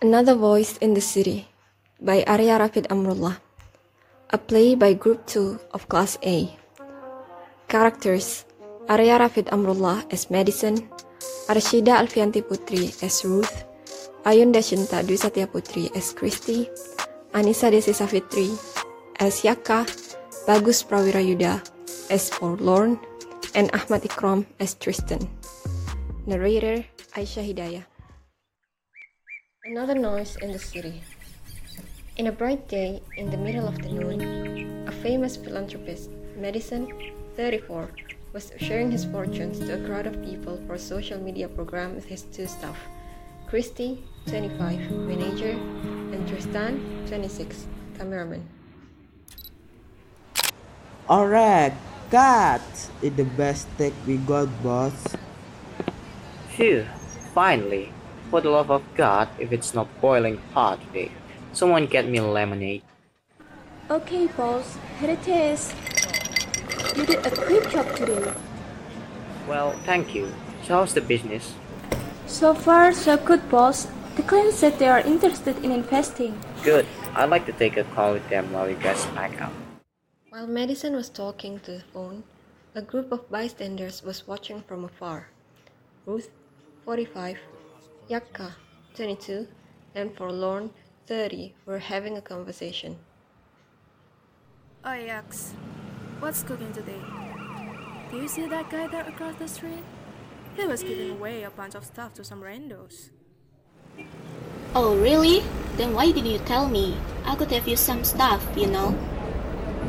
Another Voice in the City by Aria Rafid Amrullah. A play by Group 2 of Class A. Characters Aria Rafid Amrullah as Madison, Arsyida Alfianti Putri as Ruth, Ayunda Shinta Dwi Satya Putri as Christie, Annisa Desi Safitri as Yakka, Bagus Prawira Yuda as Forlorn, and Achmad Ikrom as Tristan. Narrator Aisyah Hidayah. Another noise in the city. In a bright day, in the middle of the noon, a famous philanthropist, Madison, 34, was sharing his fortunes to a crowd of people for a social media program with his two staff, Christie, 25, manager, and Tristan, 26, cameraman. Alright, cut! It's the best take we got, boss. Phew, finally. For the love of God, if it's not boiling hot today, someone get me lemonade. Okay, boss, here it is. You did a great job today. Well, thank you. So how's the business? So far, so good, boss. The client said they are interested in investing. Good. I'd like to take a call with them while you guys pack up. While Madison was talking to the phone, a group of bystanders was watching from afar. Ruth, 45, Yakka, 22, and Forlorn, 30, were having a conversation. Oh, Yax. What's cooking today? Do you see that guy there across the street? He was giving away a bunch of stuff to some randos. Oh, really? Then why didn't you tell me? I could have used some stuff, you know.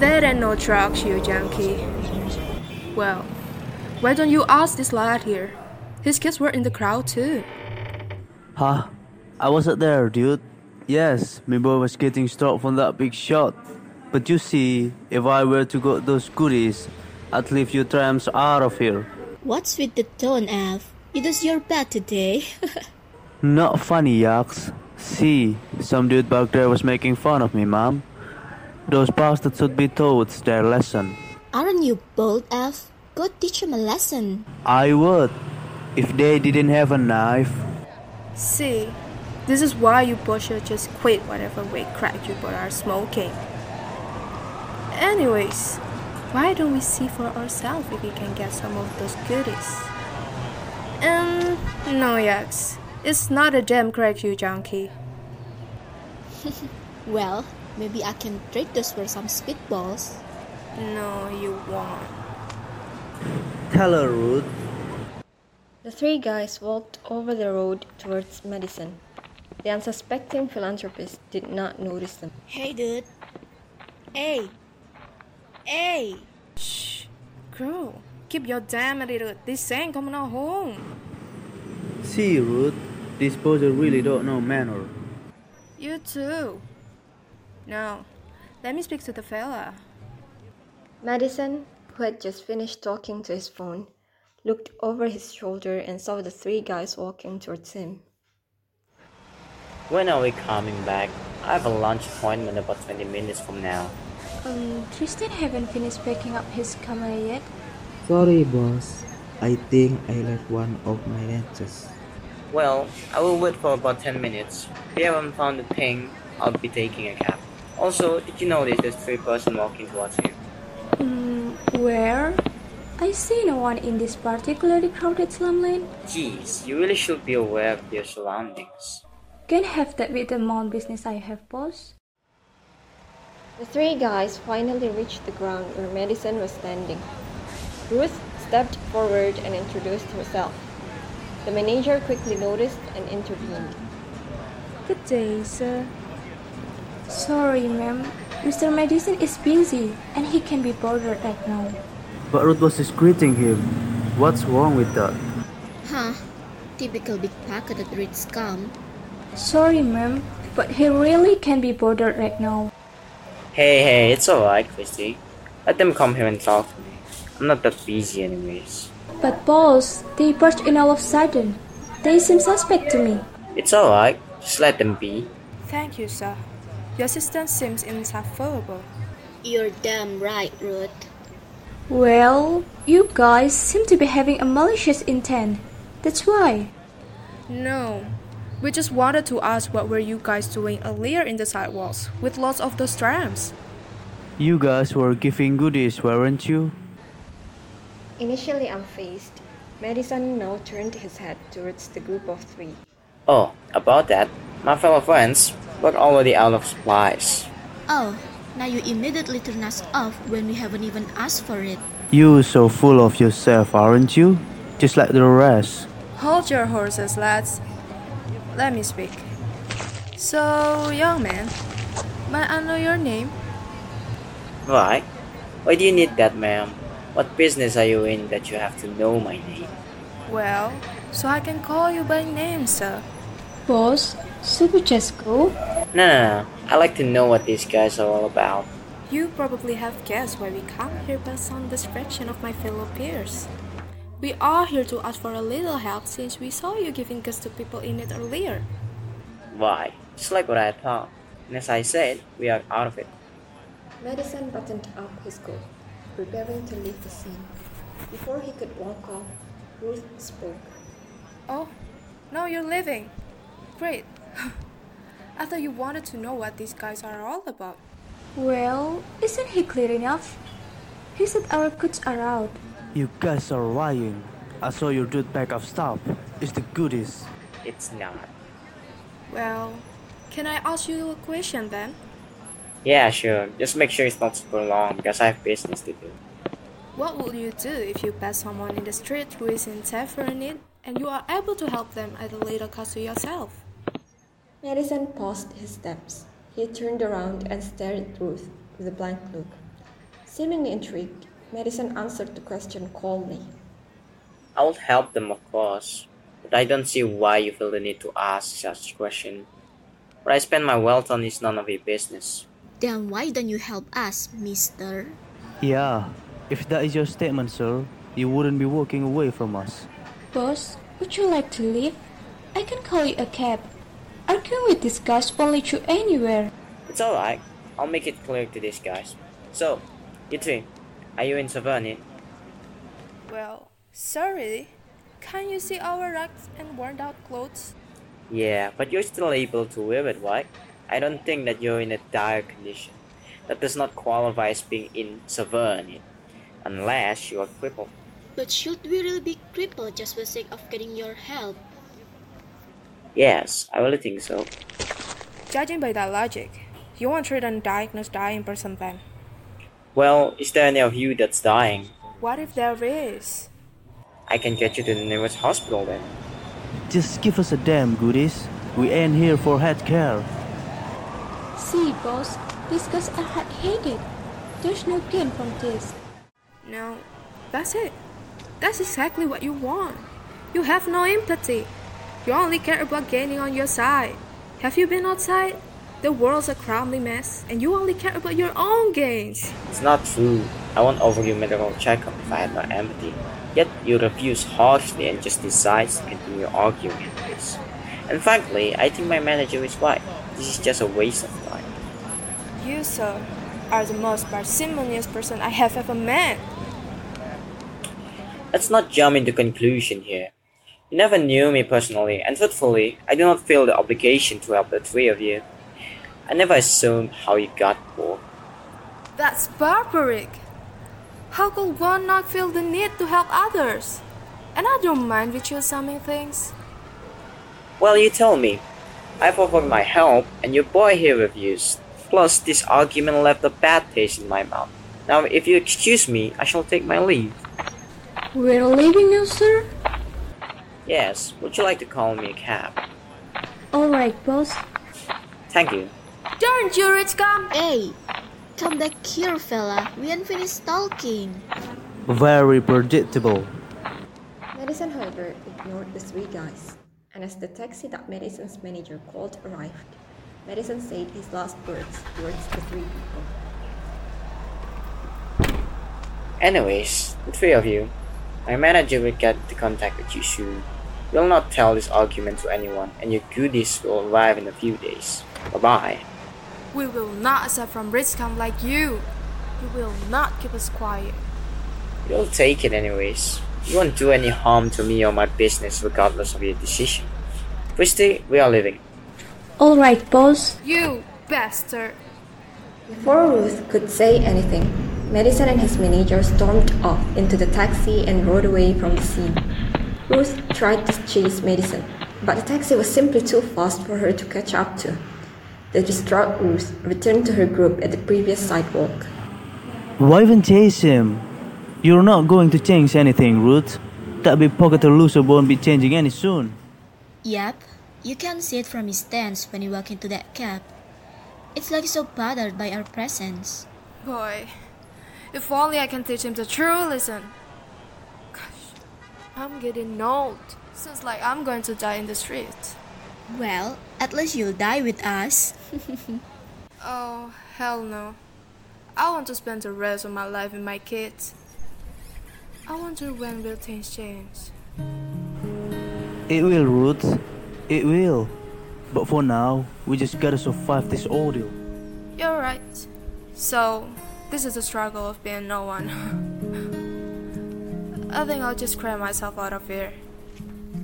There ain't no drugs, you junkie. Well, why don't you ask this lad here? His kids were in the crowd too. Huh? I wasn't there, dude. Yes, my boy was getting struck from that big shot. But you see, if I were to get those goodies, I'd leave you tramps out of here. What's with the tone, F? It is your bad today. Not funny, Yaks. See, some dude back there was making fun of me, mom. Those bastards should be taught their lesson. Aren't you bold, F? Go teach him a lesson. I would, if they didn't have a knife. See, this is why you both should just quit whatever weight crack you both are smoking. Anyways, why don't we see for ourselves if we can get some of those goodies? Um, no, Yax. It's not a damn crack, you junkie. Well, maybe I can trade those for some spitballs. No, you won't. Tell her, Ruth. The three guys walked over the road towards Madison. The unsuspecting philanthropist did not notice them. Hey, dude. Hey. Hey. Shh. Girl, keep your damn attitude. This ain't coming out home. See, Ruth, this poser really don't know manner. You too. No, let me speak to the fella. Madison, who had just finished talking to his phone, looked over his shoulder and saw the three guys walking towards him. When are we coming back? I have a lunch appointment about 20 minutes from now. Um, Tristan haven't finished packing up his camera yet. Sorry, boss. I think I left one of my lenses. Well, I will wait for about 10 minutes. If you haven't found the thing, I'll be taking a cab. Also, did you notice there's three person walking towards you? Hmm, where? I see no one in this particularly crowded slum lane. Geez, you really should be aware of your surroundings. Can have that with the amount business I have, boss. The three guys finally reached the ground where Madison was standing. Ruth stepped forward and introduced herself. The manager quickly noticed and intervened. Good day, sir. Sorry, ma'am. Mr. Madison is busy and he can be bothered right now. But Ruth was just greeting him. What's wrong with that? Huh? Typical big pocketed rich scum. Sorry, ma'am, but he really can be bothered right now. Hey, hey, it's alright, Christie. Let them come here and talk to me. I'm not that busy, anyways. But boss, they burst in all of a sudden. They seem suspect to me. It's alright, just let them be. Thank you, sir. Your assistant seems insufferable. You're damn right, Ruth. Well, you guys seem to be having a malicious intent. That's why. No, We just wanted to ask what were you guys doing earlier in the sidewalks with lots of those trams? You guys were giving goodies, weren't you? Initially unfazed, Madison now turned his head towards the group of three. Oh, about that, my fellow friends, we're already out of supplies. Oh, now you immediately turn us off when we haven't even asked for it. You so full of yourself, aren't you? Just like the rest. Hold your horses, lads. Let me speak. So, young man, might I know your name? Why? Why do you need that, ma'am? What business are you in that you have to know my name? Well, so I can call you by name, sir. Boss, should we just go? No, no, no. I like to know what these guys are all about. You probably have guessed why we come here based on the description of my fellow peers. We are here to ask for a little help since we saw you giving gifts to people in need earlier. Why? Just like what I thought. And as I said, we are out of it. Madison buttoned up his coat, preparing to leave the scene. Before he could walk off, Ruth spoke. Oh, now you're leaving. Great. I thought you wanted to know what these guys are all about. Well, isn't he clear enough? He said our goods are out. You guys are lying. I saw your dude bag of stuff. It's the goodies. It's not. Well, can I ask you a question then? Yeah, sure. Just make sure it's not super long because I have business to do. What would you do if you pass someone in the street who is in severe need and you are able to help them at a little cost to yourself? Madison paused his steps. He turned around and stared at Ruth with a blank look. Seemingly intrigued, Madison answered the question calmly. I will help them, of course, but I don't see why you feel the need to ask such a question. What I spend my wealth on is none of your business. Then why don't you help us, mister? Yeah, if that is your statement, sir, you wouldn't be walking away from us. Boss, would you like to leave? I can call you a cab. Arguing with these guys won't lead you anywhere. It's alright. I'll make it clear to these guys. So, you three, are you in Savannah? Well, sorry. Can't you see our rags and worn out clothes? Yeah, but you're still able to wear it, right? I don't think that you're in a dire condition. That does not qualify as being in Savannah, unless you are crippled. But should we really be crippled just for the sake of getting your help? Yes, I really think so. Judging by that logic, you won't treat an diagnosed dying person then. Well, is there any of you that's dying? What if there is? I can get you to the nearest hospital then. Just give us a damn goodies. We ain't here for head care. See, boss, these guys are hard-headed. There's no gain from this. No, that's it. That's exactly what you want. You have no empathy. You only care about gaining on your side. Have you been outside? The world's a crumbling mess, and you only care about your own gains. It's not true. I won't offer you medical checkup if I had no empathy. Yet you refuse harshly and just decides to continue arguing at this. And frankly, I think my manager is right. This is just a waste of time. You, sir, are the most parsimonious person I have ever met. Let's not jump into conclusion here. You never knew me personally, and truthfully, I do not feel the obligation to help the three of you. I never assumed how you got poor. That's barbaric. How could one not feel the need to help others? And I don't mind with you assuming things. Well, you tell me. I've offered my help, and your boy here refused. Plus, this argument left a bad taste in my mouth. Now, if you excuse me, I shall take my leave. We're leaving now, sir? Yes, would you like to call me a cab? Alright, boss. Thank you. Don't you, rich! Hey, come back here, fella. We ain't finished talking. Very predictable. Madison, however, ignored the three guys, and as the taxi that Madison's manager called arrived, Madison said his last words towards the three people. Anyways, the three of you, my manager will get to contact with you soon. We'll not tell this argument to anyone, and your goodies will arrive in a few days. Bye bye. We will not accept from rich like you. You will not keep us quiet. You'll take it anyways. You won't do any harm to me or my business regardless of your decision. Christie, we are leaving. All right, boss. You bastard! Before Ruth could say anything, Madison and his manager stormed off into the taxi and rode away from the scene. Ruth tried to chase Madison, but the taxi was simply too fast for her to catch up to. The distraught Ruth returned to her group at the previous sidewalk. Why even chase him? You're not going to change anything, Ruth. That big pocketed loser won't be changing any soon. Yep, you can see it from his stance when you walk into that cab. It's like he's so bothered by our presence. Boy, if only I can teach him the true lesson. Gosh, I'm getting old. Seems like I'm going to die in the street. Well, at least you'll die with us. Oh, hell no. I want to spend the rest of my life with my kids. I wonder when will things change. It will, Ruth. It will. But for now, we just gotta survive this ordeal. You're right. So, this is the struggle of being no one. I think I'll just cry myself out of here.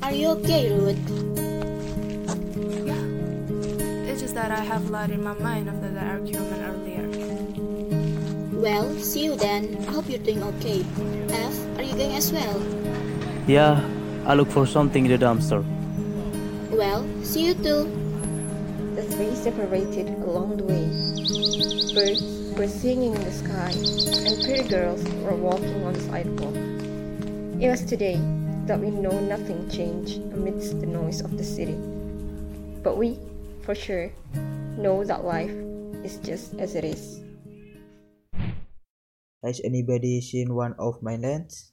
Are you okay, Ruth? Yeah. It's just that I have a lot in my mind after that argument earlier. Well, see you then. I hope you're doing okay. F, are you going as well? Yeah, I look for something in the dumpster. Well, see you too. The three separated along the way. Birds were singing in the sky, and pretty girls were walking on the sidewalk. It was today that we know nothing changed amidst the noise of the city. But we, for sure, know that life is just as it is. Has anybody seen one of my lens?